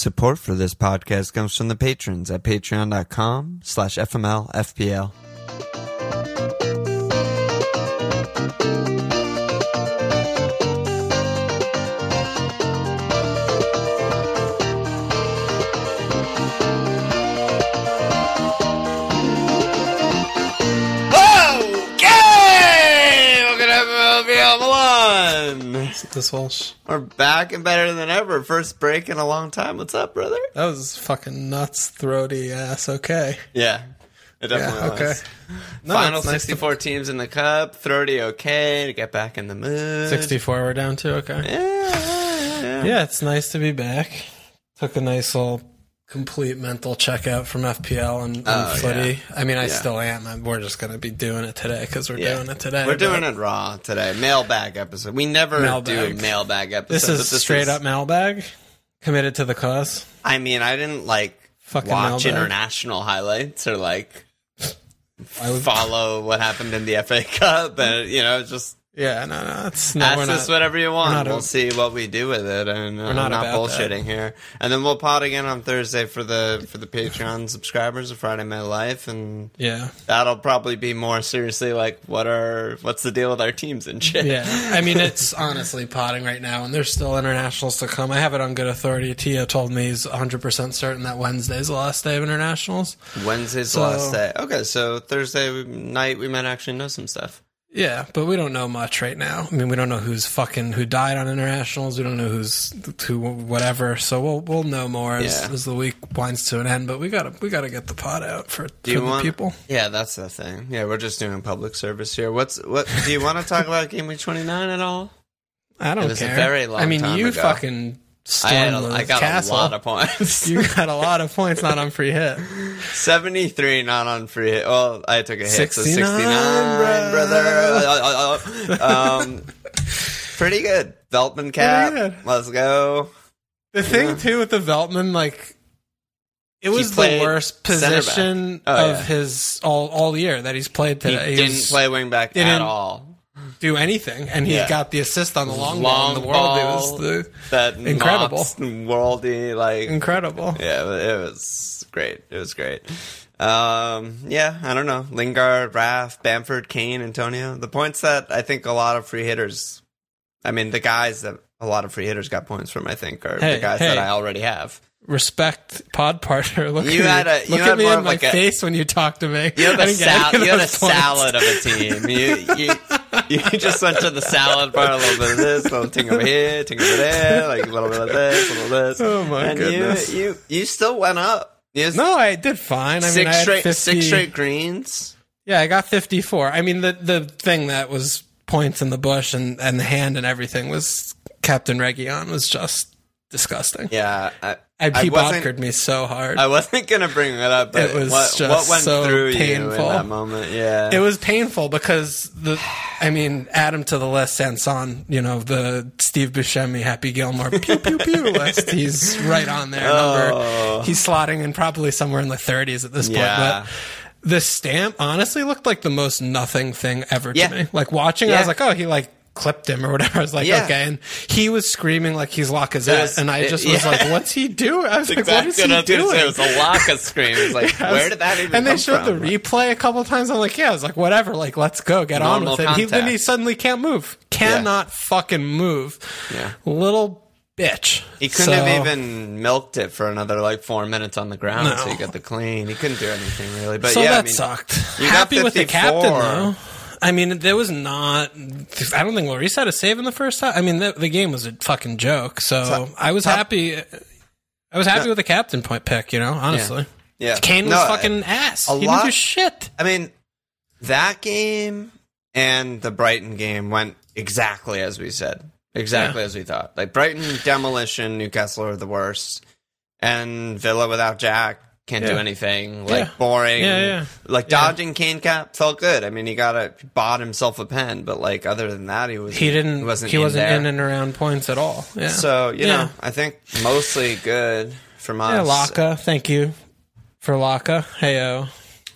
Support for this podcast comes from the patrons at patreon.com slash fmlfpl. This Walsh. We're back and better than ever. First break in a long time. What's up, brother? That was fucking nuts, throaty ass. Okay. Yeah, it definitely Yeah, okay. was. No, Final nice to- 64 teams in the cup. 30 okay to get back in the mood. 64 we're down to. Okay. Yeah, yeah, yeah. Yeah, it's nice to be back. Took a nice little complete mental checkout from FPL and, and Oh, footy. I mean, I Yeah. still am. We're just going to be doing it today because we're Yeah. doing it today. We're doing it raw today. Mailbag episode. We never do Mailbag. a mailbag episode. This is but straight up mailbag. Committed to the cause. I mean, I didn't like Fucking watch mailbag. international highlights or like I would- follow what happened in the FA Cup, and you know, just Yeah, no, no. It's no, ask us whatever you want. We'll a- see what we do with it, and uh, We're not I'm not about that. bullshitting here. And then we'll pod again on Thursday for the for the Patreon subscribers of Friday My Life, and Yeah. that'll probably be more seriously like what are what's the deal with our teams and shit. Yeah, I mean it's honestly potting right now, and there's still internationals to come. I have it on good authority. Tia told me he's 100 percent certain that Wednesday's the last day of internationals. Wednesday's So- the last day. Okay, so Thursday night we might actually know some stuff. Yeah, but we don't know much right now. I mean, we don't know who's fucking who died on internationals. We don't know who's who whatever. So we'll we'll know more as, Yeah. as the week winds to an end. But we gotta we gotta get the pot out for, for Do you the want people. Yeah, that's the thing. Yeah, we're just doing public service here. What's what? Do you want to talk about game week twenty nine at all? I don't It was a care. very long I mean, you ago. fucking I had stormed a, the I got castle. a lot of points. you got a lot of points not on free hit. Seventy three not on free hit. Well, I took a hit, so 69, sixty nine, brother. um, pretty good. Veltman cap. good. Let's go. The thing Yeah. too with the Veltman, like it was the worst position Oh, of yeah. his all all year that he's played today. He today. didn't was- play wing back at all. Do anything, and he Yeah. got the assist on the long, Long ball the world. Ball. was the, That Incredible. worldy like incredible. Yeah, it was great. It was great. Um, yeah, I don't know. Lingard, Raff, Bamford, Kane, Antonio. The points that I think a lot of free hitters, I mean, the guys that a lot of free hitters got points from, I think, are Hey, the guys hey. that I already have. Respect pod partner. Look You at had me, a- you look had at me in of my like a- face when you talk to me. You had I a, didn't get any sal- you had a salad of a team. You, you, you just went to the salad bar, a little bit of this, a little ting over here, ting over there, like a little bit of this, a little this. Oh, my and goodness. You, you, you still went up. You No, I did fine. I six mean, I had straight, 50, six straight greens. Yeah, I got 54. I mean, the the thing that was points in the bush and, and the hand and everything was Captain Region was just disgusting. Yeah, I, And I he me so hard. I wasn't gonna bring it up, but It was what, just what went so through you painful. in that moment? Yeah, it was painful because the, I mean, add him to the list, Sanson, you know, the Steve Buscemi, Happy Gilmore, pew pew pew list. He's right on there. Oh. Number, he's slotting in probably somewhere in the 30s at this point. Yeah. But the stamp honestly looked like the most nothing thing ever to me. Like watching, it, I was like, oh, he like clipped him or whatever. I was like, Yeah. okay. And he was screaming like he's Lacazette, It was- and I it- just was yeah. like, what's he doing? I was like, what is exactly he what I doing? say. It was a Laka scream. It's like, was- where did that even? And they showed from? the replay a couple times. I'm like, yeah, I was like, whatever, like let's go, get Normal on with it. He, then he suddenly can't move, cannot fucking move. Yeah. Little bitch. He couldn't So- have even milked it for another like four minutes on the ground, No. so he got the clean. He couldn't do anything really. But So yeah, that I mean, sucked. you got Happy with the 54. captain though. I mean, there was not. I don't think Lloris had a save in the first half. I mean, the, the game was a fucking joke. So I was top- happy. I was happy with the captain point pick. You know, honestly, yeah, Kane was No, fucking ass. a He lot- do shit. I mean, that game and the Brighton game went exactly as we said. Exactly as we thought. Like Brighton demolition, Newcastle are the worst, and Villa without Jack can't do anything. Like Yeah. boring. Yeah, yeah. Like Yeah. dodging Kane cap felt good. I mean, he got a bought himself a pen, but like other than that, he was He didn't. He wasn't. he wasn't in, in, and around points at all. Yeah. So you Yeah. know, I think mostly good from us. yeah, Laka. Thank you for Laka. Heyo.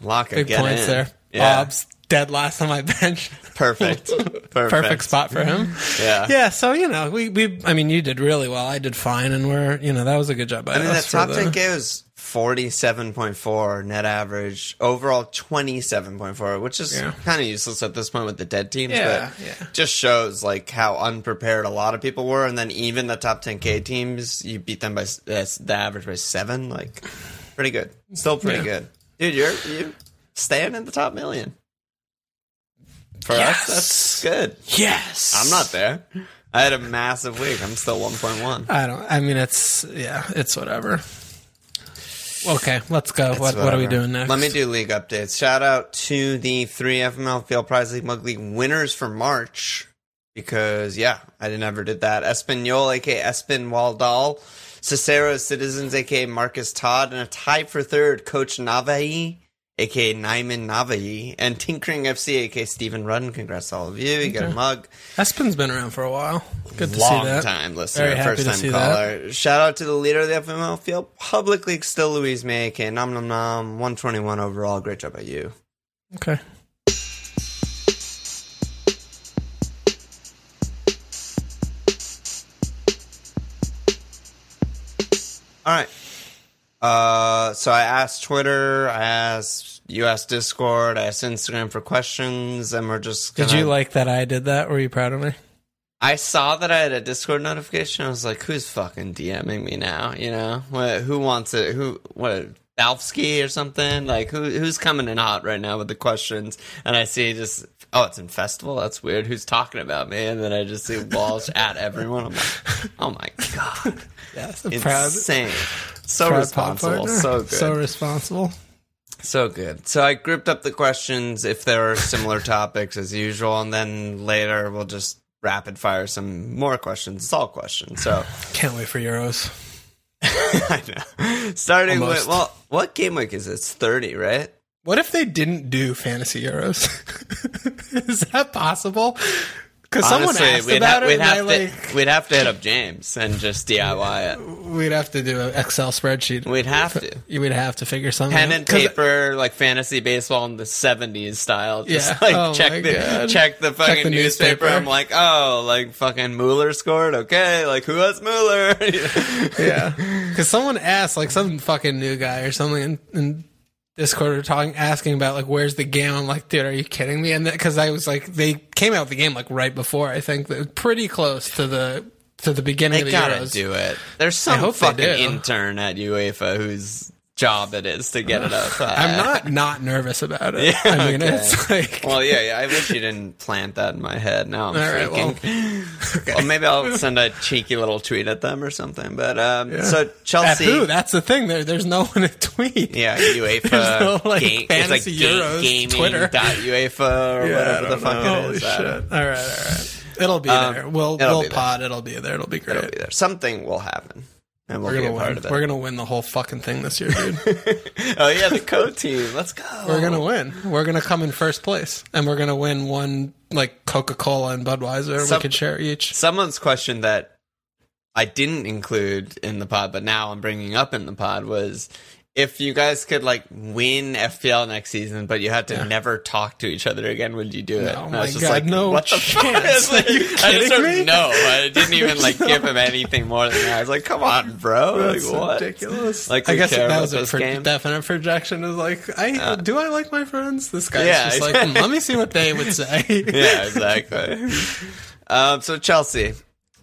Laka, Big points in. there. Yeah. Bob's dead last on my bench. Perfect. Perfect. Perfect spot for him. Yeah. Yeah, so you know, we we I mean, you did really well. I did fine, and we're you know that was a good job by I mean, us. that top the- 10K was 47.4 net average, overall 27.4, which is Yeah. kind of useless at this point with the dead teams, Yeah, but yeah. just shows like how unprepared a lot of people were. And then even the top 10K teams, you beat them by uh, the average by seven. Like, pretty good. Still pretty Yeah. good. Dude, you're you staying in the top million. For Yes. us, that's good. Yes, I'm not there. I had a massive week. I'm still 1.1. I don't. I mean, it's yeah, it's whatever. Okay, let's go. What what are we doing next? Let me do league updates. Shout out to the three FMLFPL Prize League Mug League winners for March because yeah, I never did that. Espanol, aka Espen Waldal, Cicero Citizens, aka Marcus Todd, and a tie for third, Coach Navai, aka Nyman Navai, and Tinkering FC, aka Stephen Rudden. Congrats to all of you. You got a mug. Espen's been around for a while. Good to Long see that. time listener, Very first time caller. Shout out to the leader of the FML field, publicly still Louise May, aka Nom Nom Nom, 121 overall. Great job by you. Okay. All right. Uh, so I asked Twitter, I asked US Discord, I asked Instagram for questions, and we're just. Did gonna- you like that I did that? Were you proud of me? I saw that I had a Discord notification. I was like, "Who's fucking DMing me now?" You know, what, who wants it? Who what? Balfsky or something? Like who? Who's coming in hot right now with the questions? And I see just, oh, it's in festival. That's weird. Who's talking about me? And then I just see Walsh at everyone. I'm like, oh my god, proud. insane. So responsible. So good. So responsible. So good. So I grouped up the questions if there are similar topics as usual, and then later we'll just rapid fire some more questions. It's all questions. So Can't wait for Euros. I know. Starting Almost. with well, what game week is it? It's thirty, right? What if they didn't do fantasy Euros? Is that possible? Because someone asked we'd, about ha- it, we'd have to like we'd have to hit up James and just DIY it. we'd have to do an Excel spreadsheet. We'd have to. You would have to figure something. Pen out. and paper, like fantasy baseball in the seventies style. Just Yeah. like Oh check the God. check the fucking the newspaper. newspaper. I'm like, oh, like fucking Mueller scored. Okay, like who has Mueller? Yeah, because someone asked, like some fucking new guy or something in, in Discord, or talking, asking about like where's the game. I'm like, dude, are you kidding me? And because I was like, they came out with the game like right before. I think that pretty close to the to the beginning They of the gotta Euros. do it. There's some fucking intern at UEFA whose job it is to get it up. I'm not not nervous about it. Yeah, I mean, okay. it's like Well, yeah, yeah. I wish you didn't plant that in my head. Now I'm All right, freaking. well, Well, maybe I'll send a cheeky little tweet at them or something. But um, so at Chelsea, who? That's the thing. There, there's no one to tweet. yeah, UEFA, There's no, like, game, it's like fantasy Euros gaming Twitter. dot UEFA or whatever the fuck it is. I don't know. All right, all right. It'll be Um, there. We'll it'll we'll be there. pod. It'll be there. It'll be great. It'll be there. Something will happen, and we'll We're gonna win. We're gonna win the whole fucking thing this year, dude. oh yeah, the co team. Let's go. we're gonna win. We're gonna come in first place, and we're gonna win one like Coca Cola and Budweiser. Some- we could share each. Someone's question that I didn't include in the pod, but now I'm bringing up in the pod was if you guys could like win FPL next season, but you had to Yeah. never talk to each other again, would you do it? Oh was my just God, no what the fuck? chance. Like, Are you I just kidding me? know. I didn't even like give him anything more than that. I was like, come on, bro. That's like what? ridiculous. Like, I guess that was a pro- definite projection. Is like, I do I like my friends? This guy's Yeah, just like, "Hmm, let me see what they would say. yeah, exactly. um, so Chelsea,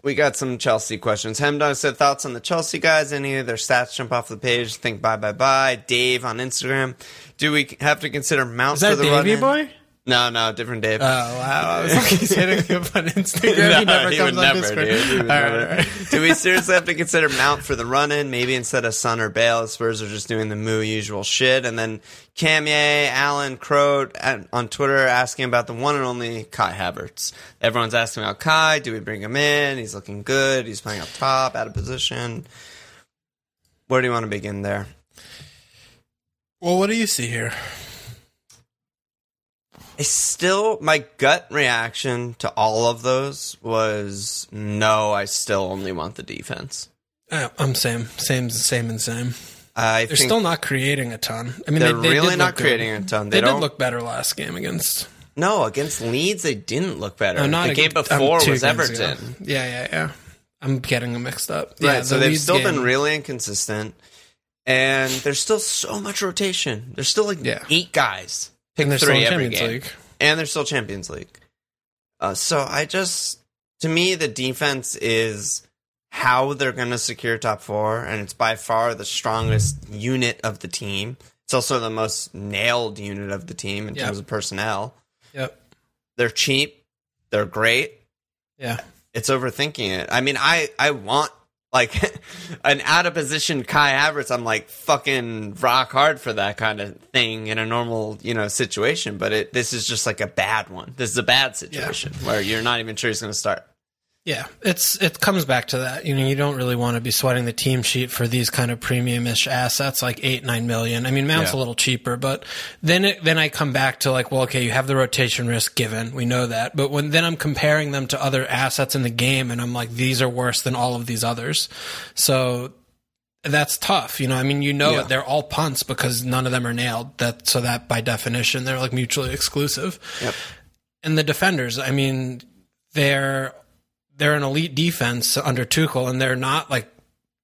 we got some Chelsea questions. Hemdon said thoughts on the Chelsea guys. Any of their stats jump off the page? Think bye bye bye. Dave on Instagram. Do we have to consider Mount Is that for the run? boy? No, no, different Dave. Oh wow! I was like, he's hitting up on Instagram. No, he never he comes would on never, Discord. dude. He would All never. right. Do we seriously have to consider Mount for the run in? Maybe instead of Son or Bale, Spurs are just doing the moo usual shit. And then Camye, Alan, Croat on Twitter asking about the one and only Kai Havertz. Everyone's asking about Kai. Do we bring him in? He's looking good. He's playing up top, out of position. Where do you want to begin there? Well, what do you see here? I still, my gut reaction to all of those was no, I still only want the defense. Uh, I'm same, same, same, and same. I They're still not creating a ton. I mean, they're they, they really not look good. creating a ton. They, They, did look better last game against. No, against Leeds they didn't look better. No, not the game against- um, before two was games ago. Everton. Yeah, yeah, yeah. I'm getting them mixed up. Right. Yeah, so the they've Leeds still game- been really inconsistent. And there's still so much rotation. There's still like Yeah. eight guys. Pick and they're still three every Champions game. League. And they're still Champions League. Uh, so I just, to me, the defense is how they're going to secure top four, and it's by far the strongest unit of the team. It's also the most nailed unit of the team in Yep. terms of personnel. Yep. They're cheap. They're great. Yeah. It's overthinking it. I mean, I I want like an out of position Kai Havertz. I'm like fucking rock hard for that kind of thing in a normal you know situation. But it this is just like a bad one. This is a bad situation where you're not even sure he's going to start. Yeah, it's it comes back to that. You know, you don't really want to be sweating the team sheet for these kind of premium-ish assets like eight nine million. I mean, Mount's Yeah. a little cheaper, but then it, then I come back to like, well, okay, you have the rotation risk given, we know that, but when then I'm comparing them to other assets in the game, and I'm like, these are worse than all of these others. So that's tough. You know, I mean, you know, Yeah. it, they're all punts because none of them are nailed. That so that by definition, they're like mutually exclusive Yep. and the defenders, I mean, they're they're an elite defense under Tuchel, and they're not like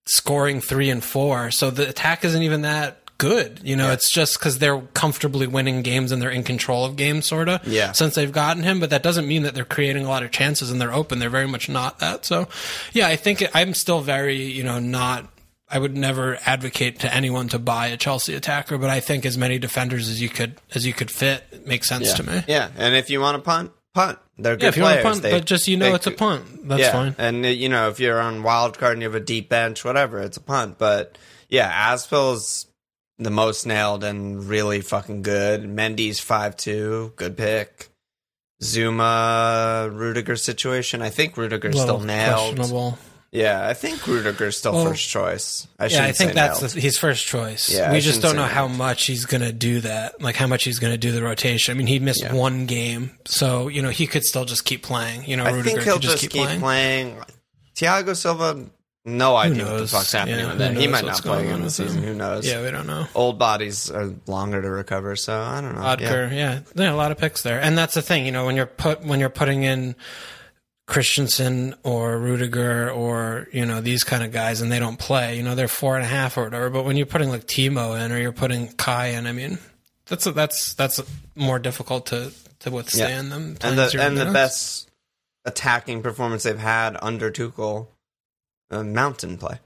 scoring three and four. So the attack isn't even that good. You know, it's just because they're comfortably winning games and they're in control of games, sort of. Yeah. Since they've gotten him, but that doesn't mean that they're creating a lot of chances and they're open. They're very much not that. So, yeah, I think it, I'm still very, you know, not. I would never advocate to anyone to buy a Chelsea attacker, but I think as many defenders as you could as you could fit makes sense Yeah. to me. Yeah, and if you want to punt, punt. They're good Yeah, if you players. want to punt, They- but just you know they it's a punt. That's yeah, fine. and you know if you're on wild card and you have a deep bench, whatever, it's a punt. But yeah, Aspill's the most nailed and really fucking good. Mendy's five two, good pick. Zouma Rudiger situation. I think Rudiger's still nailed. questionable. Yeah, I think Rudiger's still Well, first choice. I Yeah, I think that's the, his first choice. Yeah, we I just don't know how nailed. much he's going to do that. Like how much he's going to do the rotation. I mean, he missed Yeah. one game, so you know he could still just keep playing. You know, I Rudiger think he'll could just, just keep, playing. playing. Thiago Silva, no idea what the fuck's happening Yeah, with that. He might not play again this season. Who knows? Yeah, we don't know. old bodies are longer to recover. So I don't know. Yeah. Odker, yeah. yeah, a lot of picks there, and that's the thing. You know, when you're put when you're putting in Christensen or Rudiger or you know these kind of guys, and they don't play. You know, they're four and a half or whatever. But when you're putting like Timo in or you're putting Kai in, I mean, that's that's that's more difficult to to withstand them. and the and the best attacking performance they've had under Tuchel, uh, mountain play.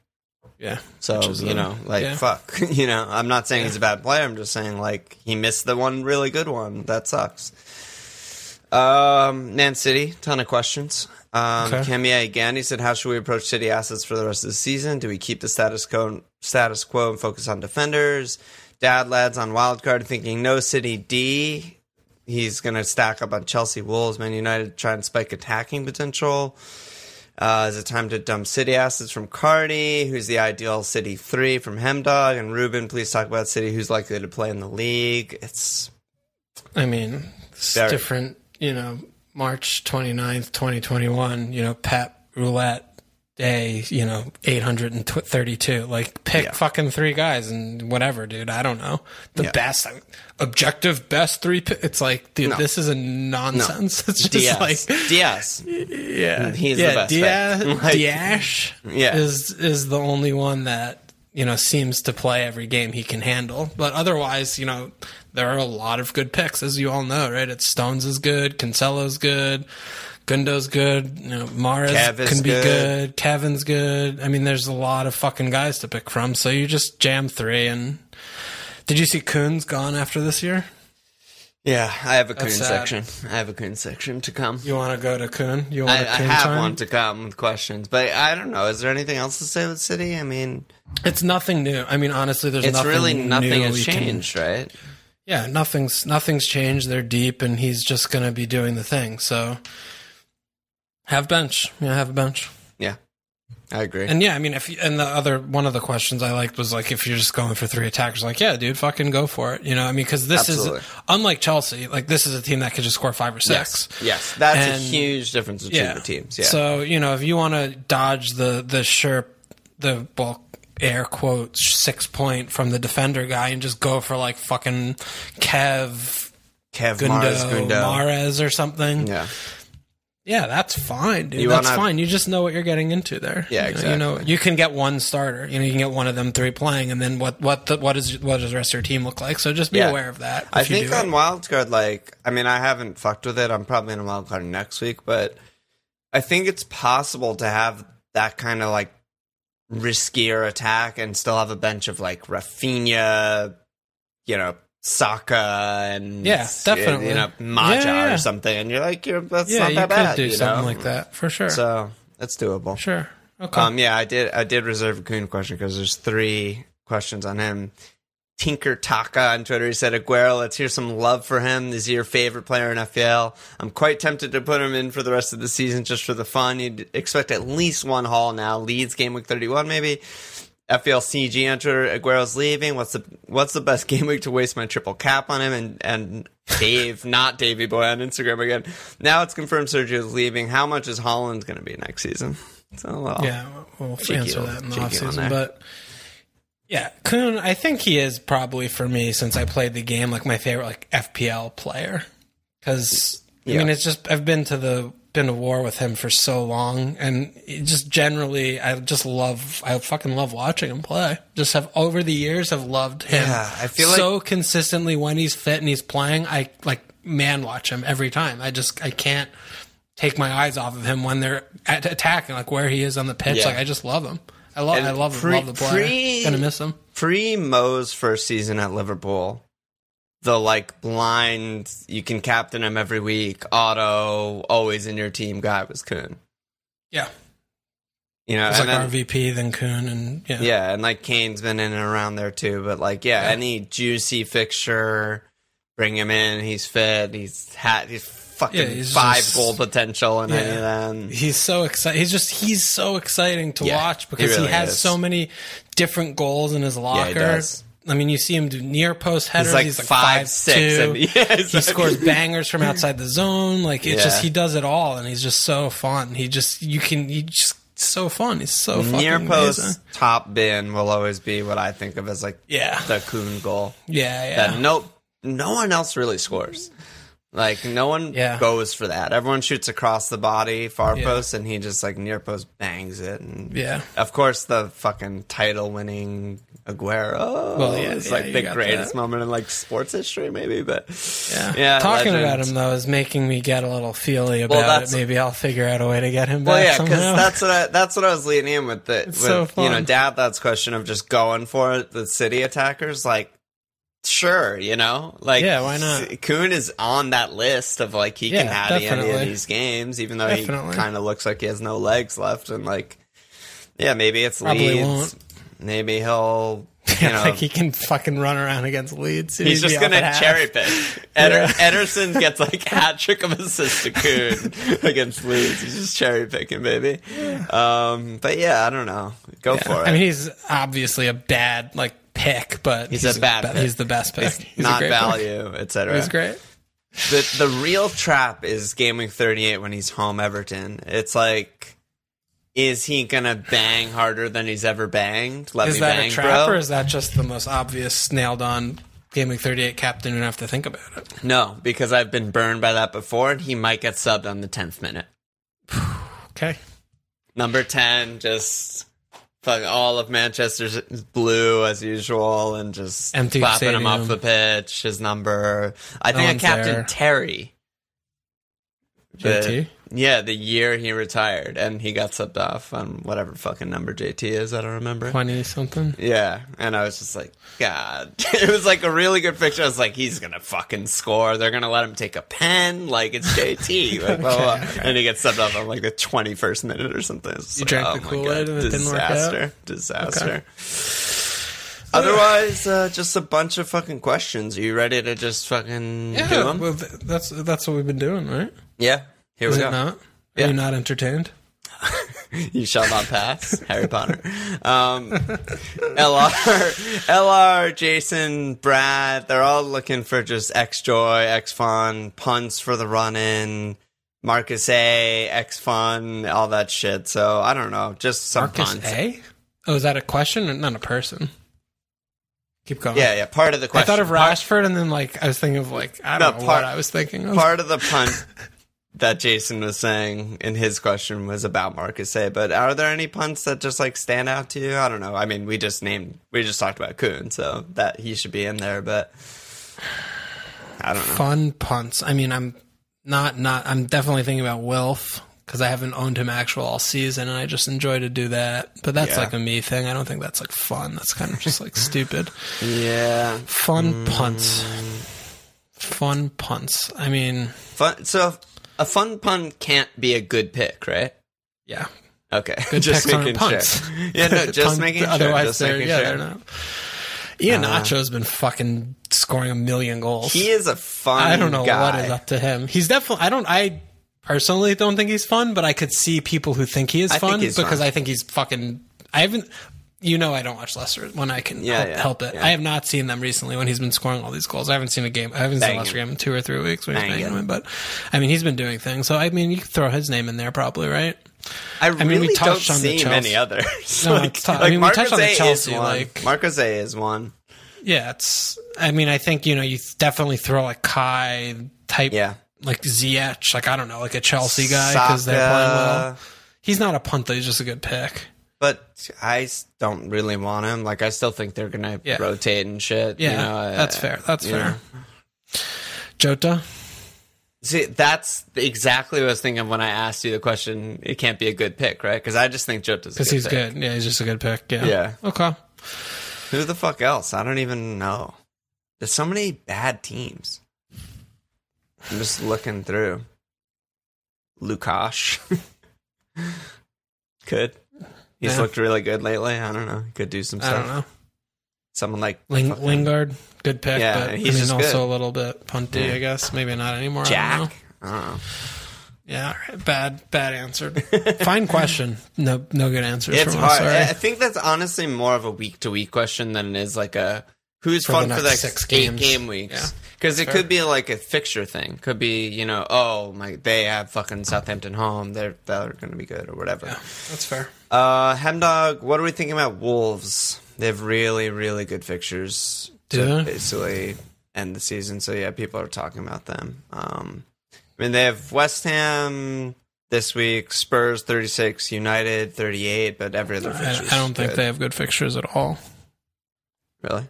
yeah, So you know, like yeah. fuck, you know. I'm not saying he's a bad player. I'm just saying like he missed the one really good one. That sucks. Um, Man City, ton of questions. Um, Okay. Kemia again. He said, "How should we approach City assets for the rest of the season? Do we keep the status quo, status quo, and focus on defenders? Dad lads on wild card thinking no City D. He's going to stack up on Chelsea, Wolves, Man United, try and spike attacking potential. Uh, is it time to dump City assets from Cardi? Who's the ideal City three from Hemdog and Ruben? Please talk about City. Who's likely to play in the league? It's I mean, it's different. You know, March 29th, 2021, you know, Pep Roulette Day, you know, 832. Like, pick Yeah. fucking three guys and whatever, dude. I don't know. The Yeah. best, objective best three. It's like, dude, No. this is a nonsense. It's just Dias. like, Dias. yeah, He's the yeah, best Dias. Like- Yeah. is is the only one that you know seems to play every game he can handle. But otherwise, you know, there are a lot of good picks, as you all know, right? It's Stones is good, Cancelo's good, Gundo's good, you know, Mahrez Kev can be good. good. Kevin's good. I mean, there's a lot of fucking guys to pick from. So you just jam three. And did you see Kun's gone after this year? Yeah, I have a Kun sad. section. I have a Kun section to come. You want to go to Kun? You want I, a I Kun have time? one to come with questions, but I don't know. Is there anything else to say with City? I mean, It's nothing new. I mean, honestly, there's nothing it's nothing really new nothing has we can- changed, right? yeah, nothing's nothing's changed. They're deep, and he's just going to be doing the thing. So have bench, yeah, have a bench, Yeah, I agree. and yeah, I mean, if you- and the other one of the questions I liked was like, if you're just going for three attackers, like, yeah, dude, fucking go for it. You know, I mean, because this Absolutely. is unlike Chelsea. Like, this is a team that could just score five or six. yes, yes, that's And- a huge difference between Yeah. the teams. Yeah, So you know, if you want to dodge the the sure the bulk air quotes six point from the defender guy and just go for like fucking Kev Kev Gundo, Mars Gundo. Mahrez or something. Yeah. Yeah, that's fine, dude. You that's wanna- fine. You just know what you're getting into there. Yeah, You know, You know, exactly. you can get one starter. You know, you can get one of them three playing, and then what? What? The, what is? What does the rest of your team look like? So just be Yeah. aware of that. I if you think do on it. wildcard, like, I mean, I haven't fucked with it. I'm probably in a wildcard next week, but I think it's possible to have that kind of like riskier attack and still have a bench of like Raphinha, you know, Saka and Yeah, definitely. you know Maja Yeah, yeah. or something, and you're like, you're, that's yeah, not that could bad. do you something know? like that for sure. So it's doable. sure. Okay. Um, yeah, I did. I did reserve a Kun question because there's three questions on him. Tinker Taka on Twitter. He said, Aguero, let's hear some love for him. Is he your favorite player in FPL? I'm quite tempted to put him in for the rest of the season just for the fun. You'd expect at least one haul now. Leeds game week 31, maybe. FPL CG on Aguero's leaving. What's the what's the best game week to waste my triple cap on him? And and Dave, not Davy Boy on Instagram again. Now it's confirmed Sergio's leaving. How much is Haaland going to be next season? So well, yeah, we'll answer that in the cheeky off one season. there. But yeah, Kun, I think he is probably for me since I played the game like my favorite like FPL player because I mean it's just I've been to the been to war with him for so long and just generally I just love I fucking love watching him play. Just have over the years have loved him. Yeah, I feel so consistently when he's fit and he's playing. I like man watch him every time. I just I can't take my eyes off of him when they're at attacking, like where he is on the pitch. Yeah. Like I just love him. I love And I love pre- love the player. pre- Gonna miss him. pre Mo's first season at Liverpool, the like blind you can captain him every week, auto, always in your team guy was Kun. Yeah, You know, it's and like then- RVP then Kun and yeah. yeah, and like Kane's been in and around there too. But like, yeah, Yeah. any juicy fixture, bring him in. He's fit. He's had. He's fucking Yeah, he's five just- goal potential in Yeah. any of them. He's so excited. He's just he's so exciting to Yeah, watch because he, really has is. so many different goals in his locker. I mean, you see him do near post headers. He's like, He's like five, five, six, two. and yeah, he scores bangers from outside the zone. Like it's Yeah. just he does it all, and he's just so fun. He just you can he just so fun. He's so Near post amazing. top bin will always be what I think of as like Yeah, the Kun goal. yeah, yeah. that no no one else really scores. Like no one Yeah. goes for that. Everyone shoots across the body, far Yeah. post, and he just like near post bangs it. And Yeah. of course the fucking title winning Aguero. Well, yeah, it's yeah, like the greatest that. moment in like sports history, maybe. But Yeah. yeah, Talking legend. about him though is making me get a little feely about that's- it. Maybe I'll figure out a way to get him Well, back yeah, because that's what I, that's what I was leaning in with the with, so you know fun. Dad. That's question of just going for it, the city attackers. Like, sure, you know, like Yeah, why not? Kun is on that list of like he can Yeah, have any of these games, even though Definitely. he kind of looks like he has no legs left, and like, yeah, maybe it's Probably Leeds. won't. Maybe he'll. You know, like he can fucking run around against Leeds. He's just gonna cherry pick. Eder- Yeah. Ederson gets like hat trick of assist to Kun against Leeds. He's just cherry picking, baby. Um, but yeah, I don't know. Go Yeah. for it. I mean, he's obviously a bad like pick, but He's a bad be-. He's the best pick. He's not value, etc. He's great. The the real trap is game week 38 when he's home Everton. It's like. Is he gonna bang harder than he's ever banged? Let Is me that bang, a trap, bro. or is that just the most obvious nailed on Game Week 38 captain? and have to think about it. no, because I've been burned by that before, and he might get subbed on the tenth minute. Okay. Number 10, just all of Manchester's blue as usual and just Empty clapping him off the pitch. His number. I think I captain there. Terry. The- yeah, the year he retired and he got subbed off on whatever fucking number JT is. I don't remember. 20 something. Yeah, and I was just like, God. it was like a really good picture. I was like, he's gonna fucking score. They're gonna let him take a pen, like it's JT. Like, blah, blah, blah. Okay, And he gets subbed off on like the twenty first minute or something. You like, drank oh the my Kool-Aid God, and it didn't work out? Disaster. Disaster. Otherwise, uh, just a bunch of fucking questions. Are you ready to just fucking do Yeah, them? well, th- that's that's what we've been doing, right? yeah. Here Is we go. not? Are you not entertained? You shall not pass, Harry Potter. Um, LR, LR, Jason, Brad, they're all looking for just X Joy, X Fun, punts for the run in, Marcus A, X Fun, all that shit. So I don't know, just some Marcus punts. A? Oh, is that a question or not a person? Keep going. Yeah, yeah. Part of the question. I thought of Rashford, and then like I was thinking of like I don't know part- what I was thinking of. part of the punt that Jason was saying in his question was about Marcus A. But are there any punts that just like stand out to you? I don't know. I mean, we just named, we just talked about Kun, so that he should be in there. But I don't know. Fun punts. I mean, I'm not not. I'm definitely thinking about Wilf because I haven't owned him actual all season, and I just enjoy to do that. But that's Yeah. like a me thing. I don't think that's like fun. That's kind of just like stupid. Yeah, Fun mm. punts. Fun punts. I mean, fun. So a fun pun can't be a good pick, right? yeah. Okay, Good just making sure. Yeah, no, just making sure. Otherwise, just they're making yeah, sure. they're not. Ian Uh, Nacho's been fucking scoring a million goals. He is a fun. I don't know guy. what is up to him. He's definitely. I don't. I personally don't think he's fun, but I could see people who think he is I fun because fun. I think he's fucking. I haven't. You know, I don't watch Leicester when I can Yeah, help, yeah, help it. yeah. I have not seen them recently when he's been scoring all these goals. I haven't seen a game. I haven't seen Banging. a Leicester game in two or three weeks when he's Banging. banging him. But I mean, he's been doing things. So I mean, you could throw his name in there probably, right? I mean, really we don't touched on the see Chelsea- many others. No, like, tough. I like mean, we Marcus touched on the Chelsea, like- Marcus A is one. Yeah, it's. I mean, I think you know you definitely throw like Kai type, Yeah. like Ziyech, like I don't know, like a Chelsea guy because they're playing well. He's not a punt though; he's just a good pick. But I don't really want him. Like I still think they're gonna Yeah. rotate and shit. Yeah, you know, uh, that's fair. That's you fair. know. Jota, See, that's exactly what I was thinking when I asked you the question. It can't be a good pick, right? Because I just think Jota's because he's good. Yeah, he's just a good pick. Yeah. Yeah. Okay. Who the fuck else? I don't even know. There's so many bad teams. I'm just looking through. Lukash. could. He's Yeah. looked really good lately. I don't know. Could do some I stuff. don't know. Someone like Ling- fucking Lingard, good pick. Yeah, but I he's mean, just also good. a little bit punty. Yeah. I guess maybe not anymore. I. Jack. I don't know. Yeah. right. Bad. Bad answer. Fine question. No. No good answers. It's hard. sorry. I I think that's honestly more of a week to week question than it is like a who's For the fun for next like six eight games. game weeks. Yeah. Because it Fair. could be like a fixture thing. Could be you know oh my they have fucking Southampton home. They're they're going to be good or whatever. Yeah, that's fair. Uh, Hemdog, what are we thinking about Wolves? They have really really good fixtures to they? basically end the season. So yeah, people are talking about them. Um, I mean they have West Ham. This week, Spurs 36, United 38, but every other fixture. I don't think they have good fixtures at all. Really?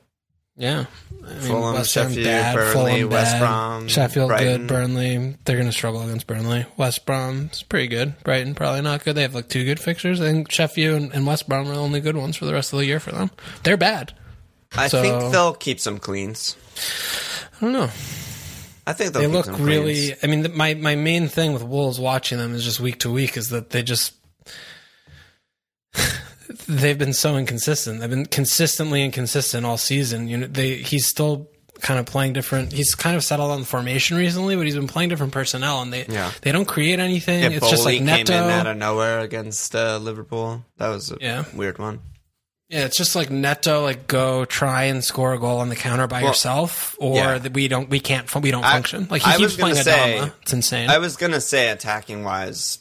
Yeah. I mean, Fulham, West Sheffield, bad, Burnley, Fulham West Brom, Sheffield Brighton. good, Burnley. They're going to struggle against Burnley. West Brom's pretty good. Brighton probably not good. They have like two good fixtures. I think Sheffield and, West Brom are the only good ones for the rest of the year for them. They're bad. I So- think they'll keep some cleans. I don't know. I think they'll They look really. I mean, the, my my main thing with Wolves watching them is just week to week is that they just. They've been so inconsistent. They've been consistently inconsistent all season. You know, they he's still kind of playing different. He's kind of settled on the formation recently, but he's been playing different personnel, and they Yeah. they don't create anything. Yeah, it's just like Bowley Neto. came in out of nowhere against uh, Liverpool. That was a Yeah. weird one. Yeah, it's just like Neto. Like go try and score a goal on the counter by Well, yourself, or yeah. that we don't we can't we don't I- function. Like he I keeps playing say- Adama. It's insane. I was gonna say attacking wise,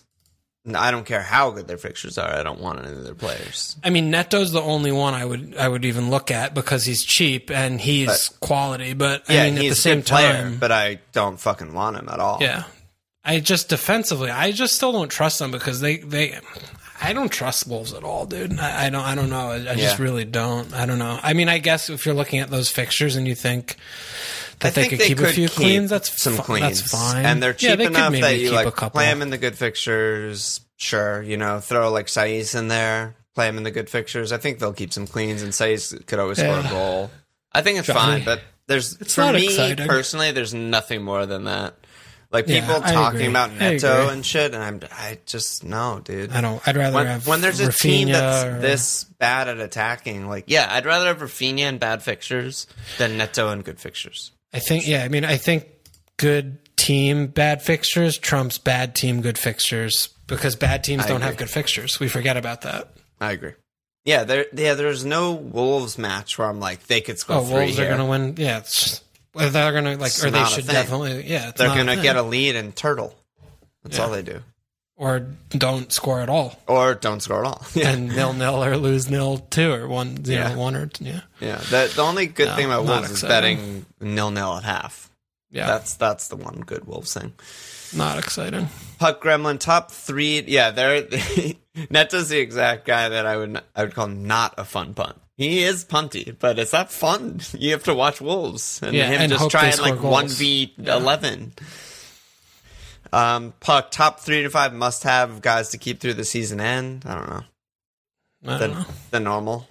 I don't care how good their fixtures are. I don't want any of their players. I mean, Neto's the only one I would I would even look at because he's cheap and he's quality. But I Yeah, mean, at he's the same player, time, but I don't fucking want him at all. yeah, I just defensively, I just still don't trust them because they they. I don't trust Wolves at all, dude. I, I don't. I don't know. I, I just really don't. I don't know. I mean, I guess if you're looking at those fixtures and you think that I they think could they keep a could few keep cleans, that's some fi- cleans. That's fine. and they're Yeah, cheap they could enough that you like a play them in the good fixtures. Sure, you know, throw like Saiss in there, play him in the good fixtures. I think they'll keep some cleans, and Saiss could always score a goal. I think it's Johnny. fine, but there's It's for me exciting. personally, there's nothing more than that. Like people I talking about Neto and shit, and I'm I just no, dude. I don't. I'd rather When, have when there's a team that's or- this bad at attacking, like yeah, I'd rather have Raphinha and bad fixtures than Neto and good fixtures. I think yeah, I mean I think good team bad fixtures trumps bad team good fixtures because bad teams I don't agree. have good fixtures. We forget about that. I agree. Yeah, there. Yeah, there's no Wolves match where I'm like they could score Oh, three Wolves are going to win. Yeah, just, they're going to like It's or they should definitely yeah, it's They're gonna get a lead and turtle. That's Yeah. all they do. Or don't score at all, or don't score at all. Yeah, and nil nil or lose nil two or one zero Yeah. one or yeah yeah. The, the only good No, thing about Wolves is betting nil nil at half. yeah That's that's the one good Wolves thing. not exciting. Puck Gremlin top three. Yeah, they're Neto's the exact guy that I would I would call not a fun punt. He is punty, but it's not fun. You have to watch Wolves and Yeah, him and just trying like one v eleven. Um, Puck top three to five must have guys to keep through the season end. I don't know I don't the know. the normal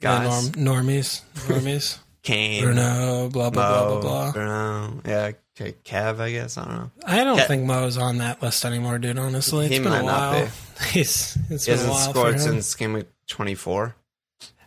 The guys. norm, normies, normies. Kane, Bruno, blah blah blah Mo, blah blah. Bruno, yeah, okay, Kev. I guess I don't know. I don't Ke- think Mo's on that list anymore, dude. Honestly, it's He been might a not while. He's it's He been a hasn't while for scored since game week twenty four.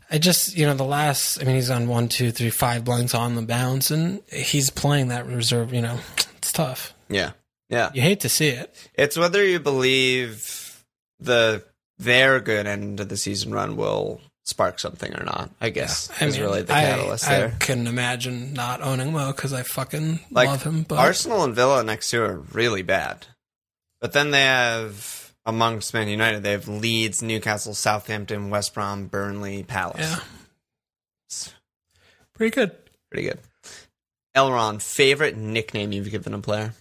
I just, you know, the last, I mean, he's on one, two, three, five blanks on the bounce, and he's playing that reserve. You know, it's tough. Yeah, yeah. You hate to see it. It's whether you believe the their good end of the season run will spark something or not. I guess I is mean, really the catalyst I, there. couldn't imagine not owning Mo because I fucking Like love him. But Arsenal and Villa next year are really bad, but then they have amongst Man United they have Leeds, Newcastle, Southampton, West Brom, Burnley, Palace. yeah, It's pretty good. pretty good. Elron, favorite nickname you've given a player?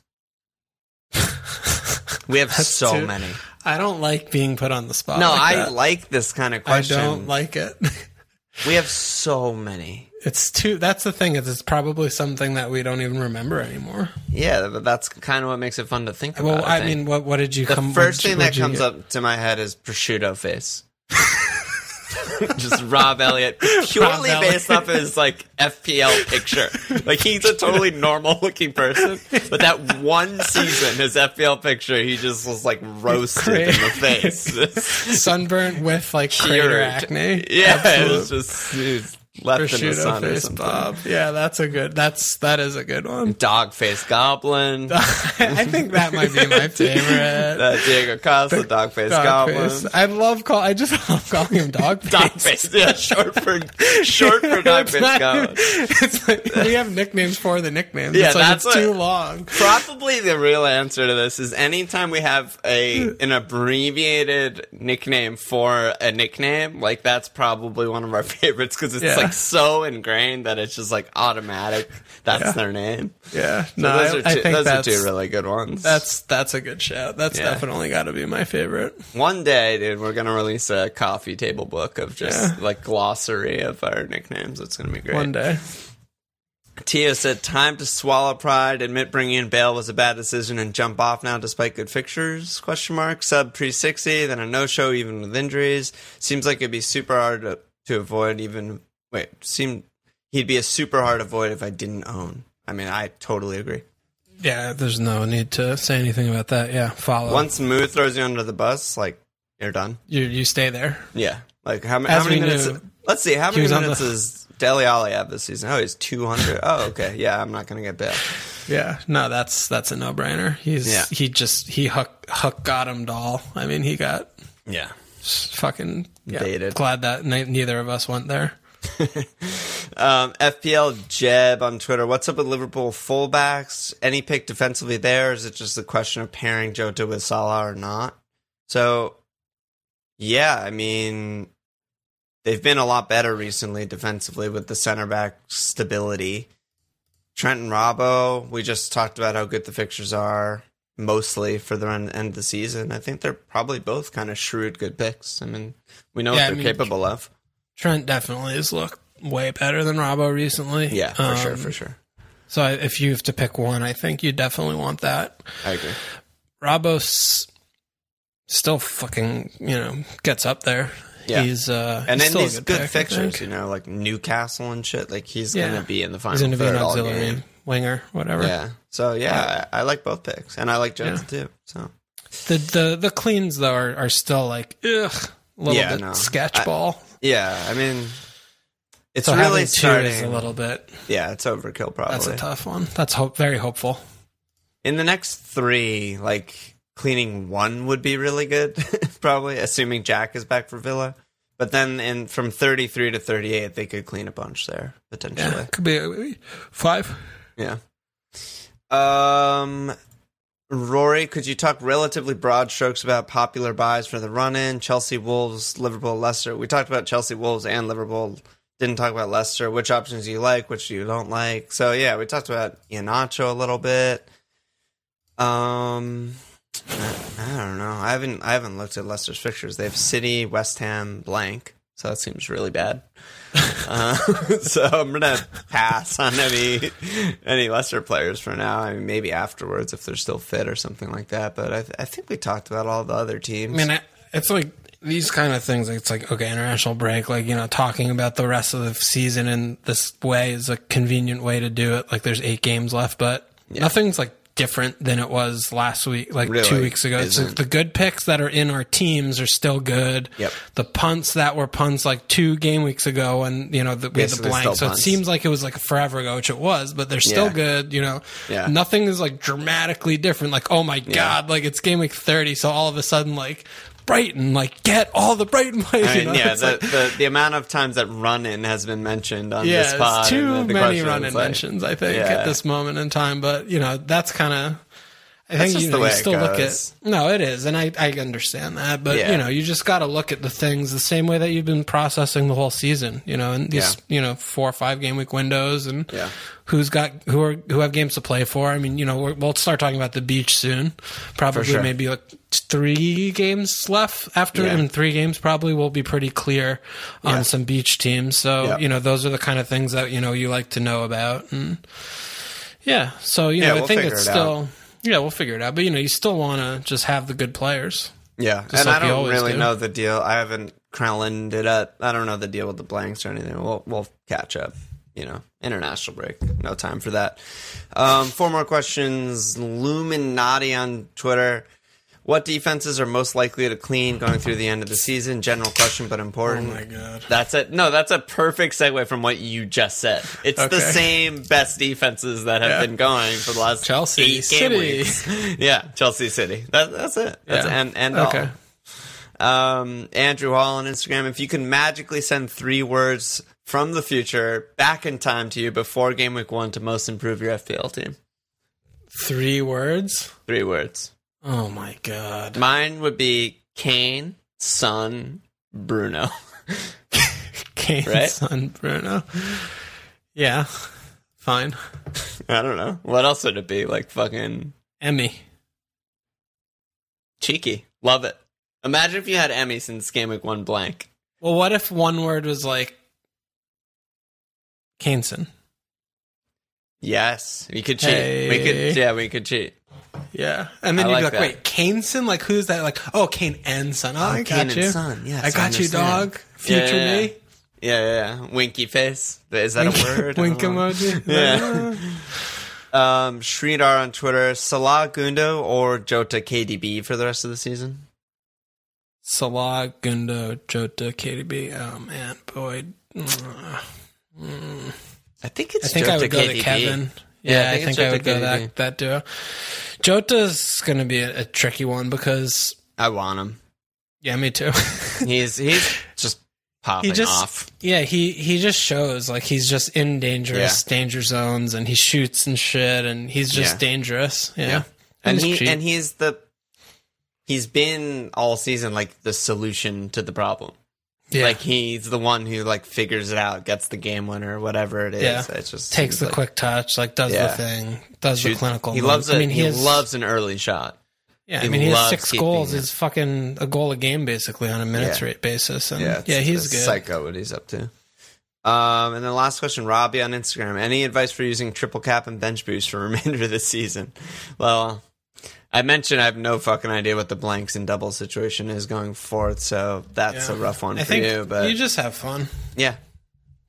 We have That's so too- many. I don't like being put on the spot. No, like I that. like this kind of question. I don't like it. we have so many. It's too. That's the thing. Is it's probably something that we don't even remember anymore. Yeah, but that's kind of what makes it fun to think about. Well, I, think. mean, what what did you the come? first you- thing that comes get? up to my head is prosciutto face. Just Rob Elliott, purely Rob based Elliott. off his like FPL picture. Like he's a totally normal looking person, but that one season, his FPL picture, he just was like roasted in the face. sunburnt with like crater acne. Yeah, it was just he was left in the sun or face something. Bob. Yeah, that's a good. That's that is a good one. Dog face goblin. I think that might be my favorite. Uh, Diego Costa, dog face Dog goblin. face. I love call. I just love calling him dog face. Dog face, yeah, short for short for dog face not goblin. it's like we have nicknames for the nicknames. Yeah, it's like that's it's too long. Probably the real answer to this is anytime we have a an abbreviated nickname for a nickname, like that's probably one of our favorites because it's Yeah. like so ingrained that it's just like automatic. That's Yeah. their name. Yeah, So no, those I, are two, those are two really good ones. that's that's a good shout. That's Yeah. definitely got to be my favorite. One day, dude, we're gonna release a coffee table book of just Yeah. like glossary of our nicknames. It's gonna be great. One day. Tio said, "Time to swallow pride. Admit bringing in Bale was a bad decision and jump off now despite good fixtures? Question mark. Sub pre sixty, then a no show even with injuries. Seems like it'd be super hard to, to avoid. Even wait, seemed he'd be a super hard avoid if I didn't own. I mean, I totally agree. Yeah, there's no need to say anything about that. Yeah, follow. Once Moo throws you under the bus, like you're done. you you stay there. Yeah. Like how, how many minutes? knew, let's see. How many minutes the- does Dele Alli have this season? Oh, he's two hundred. oh, okay. Yeah, I'm not gonna get Bale. Yeah, no, that's that's a no brainer. He's Yeah. he just he hook hook got him doll. I mean, he got Yeah. fucking yeah, Baited. Glad that neither of us went there. Um, FPL Jeb on Twitter. What's up with Liverpool fullbacks? Any pick defensively there? Is it just a question of pairing Jota with Salah or not? So, yeah, I mean, they've been a lot better recently defensively with the center back stability. Trent and Robbo, we just talked about how good the fixtures are mostly for the end of the season. I think they're probably both kind of shrewd, good picks. I mean, we know Yeah, what they're mean, capable of. Trent definitely has looked way better than Robbo recently. Yeah, for sure, Um, for sure. So I- if you have to pick one, I think you definitely want that. I agree. Robbo's still fucking you know gets up there. Yeah. He's uh And he's then these good, pick, fixtures, you know, like Newcastle and shit. Like he's Yeah. gonna be in the final. He's to be an auxiliary winger, whatever. Yeah. So yeah, I, I like both picks, and I like Jones too. So The the the cleans though are, are still like ugh, a little Yeah, bit no. sketch I- ball. Yeah, I mean, it's so really starting. a little bit. yeah, it's overkill probably. That's a tough one. That's hope very hopeful. in the next three, like cleaning one would be really good, probably, assuming Jack is back for Villa. But then in from thirty three to thirty eight, they could clean a bunch there potentially. Yeah, could be five. Yeah. Um, Rory, could you talk relatively broad strokes about popular buys for the run in? Chelsea, Wolves, Liverpool, Leicester. We talked about Chelsea, Wolves, and Liverpool. Didn't talk about Leicester. Which options you like? Which you don't like? So yeah, we talked about Iheanacho a little bit. Um, I, I don't know. I haven't I haven't looked at Leicester's fixtures. They have City, West Ham, blank. So that seems really bad. Uh, so I'm gonna pass on any any Leicester players for now. I mean, maybe afterwards if they're still fit or something like that. But I, th- I think we talked about all the other teams. I mean, it's like these kind of things. It's like okay, international break. Like you know, talking about the rest of the season in this way is a convenient way to do it. Like there's eight games left, but nothing's like different than it was last week, like Really two weeks ago. Isn't. the good picks that are in our teams are still good. Yep. The punts that were punts like two game weeks ago, and you know the, we had the blank. So it seems like it was like forever ago, which it was, but they're still Yeah. good. You know, Yeah. nothing is like dramatically different. Like oh my god, like it's game week thirty, so all of a sudden like. Brighton, like get all the Brighton players. I you know? yeah, the, like- the the amount of times that run in has been mentioned on yeah, this pod. it's too the many run is, like, inventions, I think, Yeah. at this moment in time. But you know, that's kind of. I That's think you, know, you still look at no, it is, and I, I understand that, but Yeah. you know, you just got to look at the things the same way that you've been processing the whole season, you know, and these Yeah. you know four or five game week windows, and Yeah. who's got who are who have games to play for. I mean, you know, we're, we'll start talking about the beach soon, probably sure. maybe like three games left after, Yeah. and three games probably will be pretty clear on Yeah. some beach teams. So Yeah. you know, those are the kind of things that you know you like to know about, and yeah, so you Yeah, know, we'll I think it's it still yeah, we'll figure it out. But you know, you still want to just have the good players. Yeah, and like I don't really do. know the deal. I haven't Krellin it up. I don't know the deal with the blanks or anything. We'll we'll catch up. You know, international break. No time for that. Um, four more questions. Luminati on Twitter. What defenses are most likely to clean going through the end of the season? General question, but important. Oh my god. That's it. No, that's a perfect segue from what you just said. It's the same best defenses that have Yeah. been going for the last Chelsea eight game City. weeks. Yeah, Chelsea City. That, that's it. That's Yeah. and and Okay. all. Um, Andrew Hall on Instagram. If you can magically send three words from the future back in time to you before game week one to most improve your FPL team, Three words. three words. Oh my god. Mine would be Kane, Son, Bruno. Kane, Right? Son, Bruno. Yeah, fine. I don't know what else would it be. Like fucking Emmy. cheeky. Love it. Imagine if you had Emmy since game week one blank. Well, what if one word was like Kaneson? Yes, we could cheat. We could, yeah, we could cheat. Yeah, and then I you'd like be like, that. "Wait, Kaneson? Like who's that? Like, oh, Kane and son. Oh, I Kane got and you. Son. Yes, I got you, understand. dog. Future Yeah, yeah, me. Yeah, yeah, yeah. Winky face. Is that a word? Wink emoji. Yeah. Um, Sridhar on Twitter: Salah, Gundo, or Jota, KDB for the rest of the season. Salah, Gundo, Jota, KDB. Oh man, boy. Mm. I think it's. I think Jota, I would go KDB. to Kevin. Yeah, Yeah, I I think think, I Jota would go that that duo. Jota's going to be a, a tricky one because I want him. yeah, me too. He's he's just popping he just off. yeah he he just shows like he's just in dangerous danger zones and he shoots and shit and he's just Yeah. dangerous. Yeah, Yeah. and he's he cheap. and he's the he's been all season like the solution to the problem. Yeah. Like he's the one who like figures it out, gets the game winner, whatever it is. Yeah. It just takes the like quick touch, like does Yeah. the thing, does shoot- the clinical. He move. loves it. I mean, he, he, has, loves an early shot. Yeah, I mean, he has six goals. it. Fucking a goal a game basically on a minutes Yeah. rate basis. And Yeah, yeah, he's good. Psycho, what he's up to. Um, and then last question, Robbie on Instagram. Any advice for using triple cap and bench boost for remainder of the season? Well, I mentioned I have no fucking idea what the blanks and double situation is going forth, so that's Yeah. a rough one I for you. But you just have fun. yeah,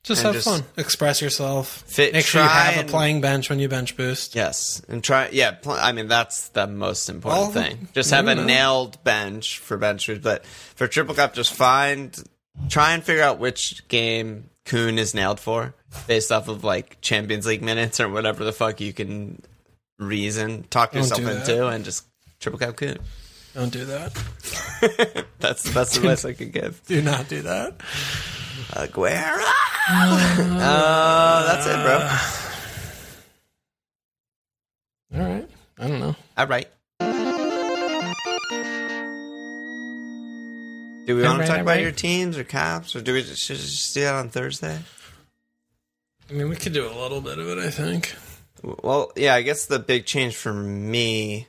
Just And have just fun. Express yourself. fit- Make sure you have and- a playing bench when you bench boost. Yes, and try. Yeah, pl- I mean that's the most important Well, thing. Just have a know. nailed bench for benchers, but for triple cap, just find, try and figure out which game Kun is nailed for, based off of like Champions League minutes or whatever the fuck you can reason talk yourself into that. and just triple cap coot. Don't do that. that's that's the best I could give. Do not do that. Aguero. Uh, oh, that's it, bro. All right. I don't know. All right. Do we want to talk about your teams or cops, or do we just, just do that on Thursday? I mean, we could do a little bit of it, I think. Well, yeah, I guess the big change for me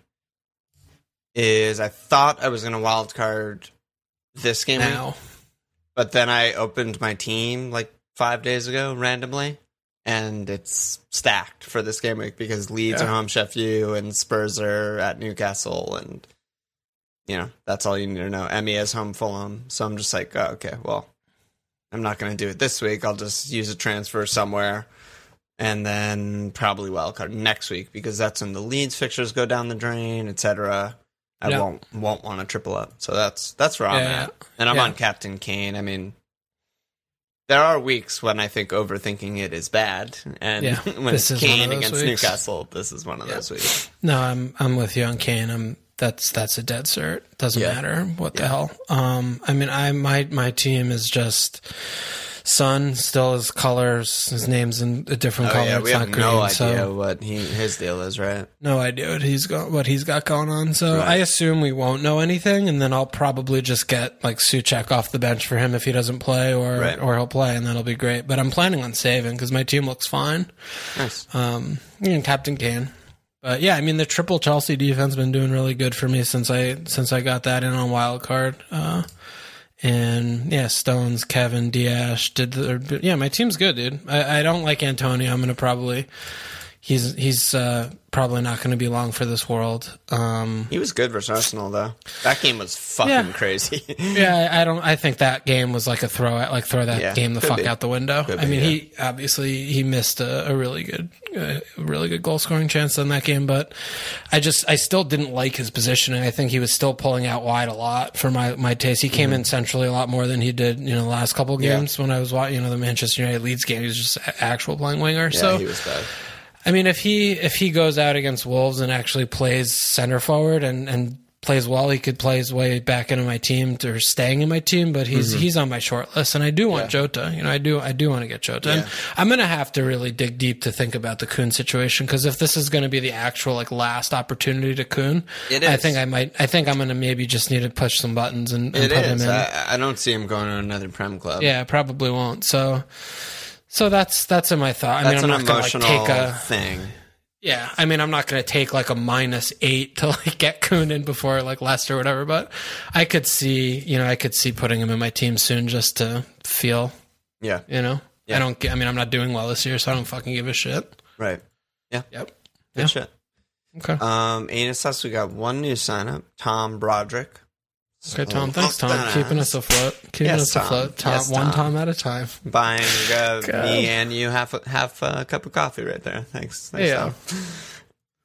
is I thought I was going to wild card this game, week, Now, but then I opened my team like five days ago randomly, and it's stacked for this game week because Leeds Yeah. are home, Sheffield, and Spurs are at Newcastle, and you know that's all you need to know. Emmy is home, Fulham, so I'm just like, oh, okay, well, I'm not going to do it this week. I'll just use a transfer somewhere and then probably wildcard next week because that's when the Leeds fixtures go down the drain, etc. I Yeah. won't won't want to triple up. So that's that's where I'm Yeah, at. And I'm Yeah. on Captain Kane. I mean there are weeks when I think overthinking it is bad. And when it's is one of Kane against weeks. Newcastle, this is one of those weeks. no, I'm I'm with you on Kane. I'm that's that's a dead cert. Doesn't matter what the hell. Um, I mean, I my my team is just. Son still his colors. His name's in a different Oh color. yeah, it's we have not green. no idea so what he his deal is, right? no idea what he's got what he's got going on. So Right. I assume we won't know anything, and then I'll probably just get like Soucek off the bench for him if he doesn't play, or Right. or he'll play, and that'll be great. But I'm planning on saving because my team looks fine. Nice. Um, and Captain Kane. But yeah, I mean the triple Chelsea defense been doing really good for me since I since I got that in on wild card. Uh, and yeah, Stones, Kevin, Dias did the yeah. My team's good, dude. I, I don't like Antonio. I'm gonna probably he's he's uh, probably not gonna be long for this world. Um, He was good versus Arsenal though. That game was fucking Yeah. crazy. yeah, I don't. I think that game was like a throw out, like throw that Yeah, game the fuck be. out the window. Could I be, mean, yeah. he obviously he missed a, a really good, uh, really good goal scoring chance in that game. But I just, I still didn't like his positioning. I think he was still pulling out wide a lot for my my taste. He came in centrally a lot more than he did, you know, the last couple Mm-hmm. Games when I was watching, you know, the Manchester United Leeds game. He was just a- actual playing winger. yeah, so he was bad. I mean, if he if he goes out against Wolves and actually plays center forward and and plays well, he could play his way back into my team or staying in my team. But he's Mm-hmm. he's on my short list, and I do want Jota. You know, I do I do want to get Jota. And Yeah. I'm gonna have to really dig deep to think about the Kun situation because if this is going to be the actual like last opportunity to Kun, It I think I might. I think I'm gonna maybe just need to push some buttons and, and put is. him in. I, I don't see him going to another Prem club. yeah, I probably won't. So. So that's that's in my thought. I That's mean, I'm an not gonna like emotional take a thing. yeah, I mean, I'm not going to take like a minus eight to like get Kun in before like Leicester or whatever, but I could see, you know, I could see putting him in my team soon just to feel, Yeah, you know, Yeah. I don't, I mean, I'm not doing well this year, so I don't fucking give a shit. right. Yeah. Yep. Good Yeah. shit. Okay. Um, Anus, we got one new sign up, Tom Broderick. Okay, Tom. So, Thanks, Tom. Keeping us afloat. Keeping Yes, us Tom. afloat. Tom, Yes, one Tom. Tom at a time. Buying uh, me and you half a, half a cup of coffee right there. Thanks. Thanks Yeah. Tom.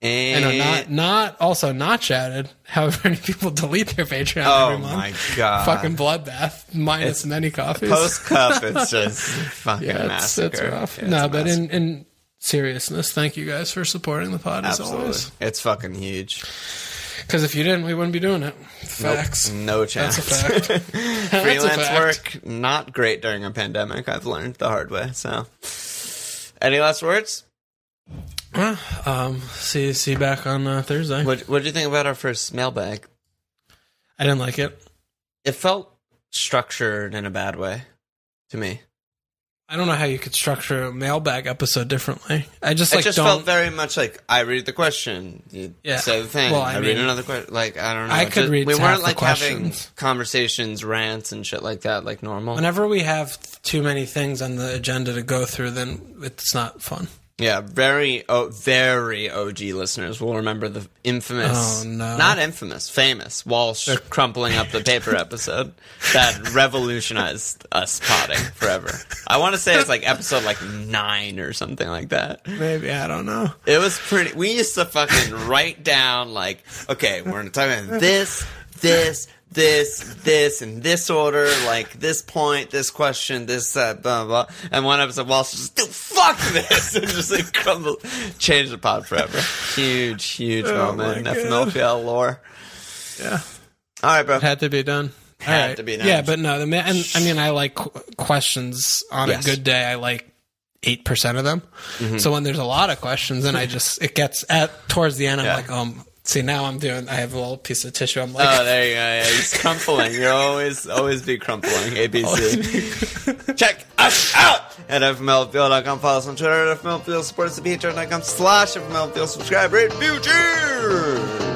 I And know, not, not, also not shouted. However many people delete their Patreon oh every month. my god, Fucking bloodbath minus It's many coffees. post cup. It's just fucking yeah, it's, massacre. it's rough. Yeah, no, a but massacre. in, in seriousness, thank you guys for supporting the pod as absolutely, always. it's fucking huge. Because if you didn't, we wouldn't be doing it. Nope, no chance. That's a fact. That's a Freelance fact. work not great during a pandemic. I've learned the hard way. So, any last words? Well, um, see, see you back on uh, Thursday. What What did you think about our first mailbag? I didn't like it. It felt structured in a bad way to me. I don't know how you could structure a mailbag episode differently. I just it like just don't. felt very much like I read the question, you Yeah. say the thing. Well, I, I read another question. Like I don't know. I could just- read We weren't like having conversations, rants, and shit like that, like normal. whenever we have too many things on the agenda to go through, then it's not fun. Yeah, very, oh, very OG listeners will remember the infamous, Oh, no. not infamous, famous Walsh crumpling up the paper episode that revolutionized us potting forever. I want to say it's like episode like nine or something like that. Maybe I don't know. It was pretty. We used to fucking write down like, okay, we're gonna talk about this, this, this, this, in this order, like this point, this question, this, uh, blah blah. blah. And one episode, Walsh just, dude, fuck this, and just like crumble, change the pod forever. Huge, huge Oh moment my in FMLPL lore. Yeah. All right, bro. Had to be done. Had All right. to be done. Yeah, but no, the ma- and I mean, I like qu- questions on Yes. a good day. I like eight percent of them. Mm-hmm. So when there's a lot of questions, and I just it gets at towards the end, I'm Yeah. like, um, See, now I'm doing. I have a little piece of tissue. I'm oh, like, Oh, there you go. Yeah, he's crumpling. You're always always be crumpling. ABC. Check us out at fmlfield.com. Follow us on Twitter at fmlfield. Support us at patreon.com slash fmlfield. Subscribe, rate. Cheers!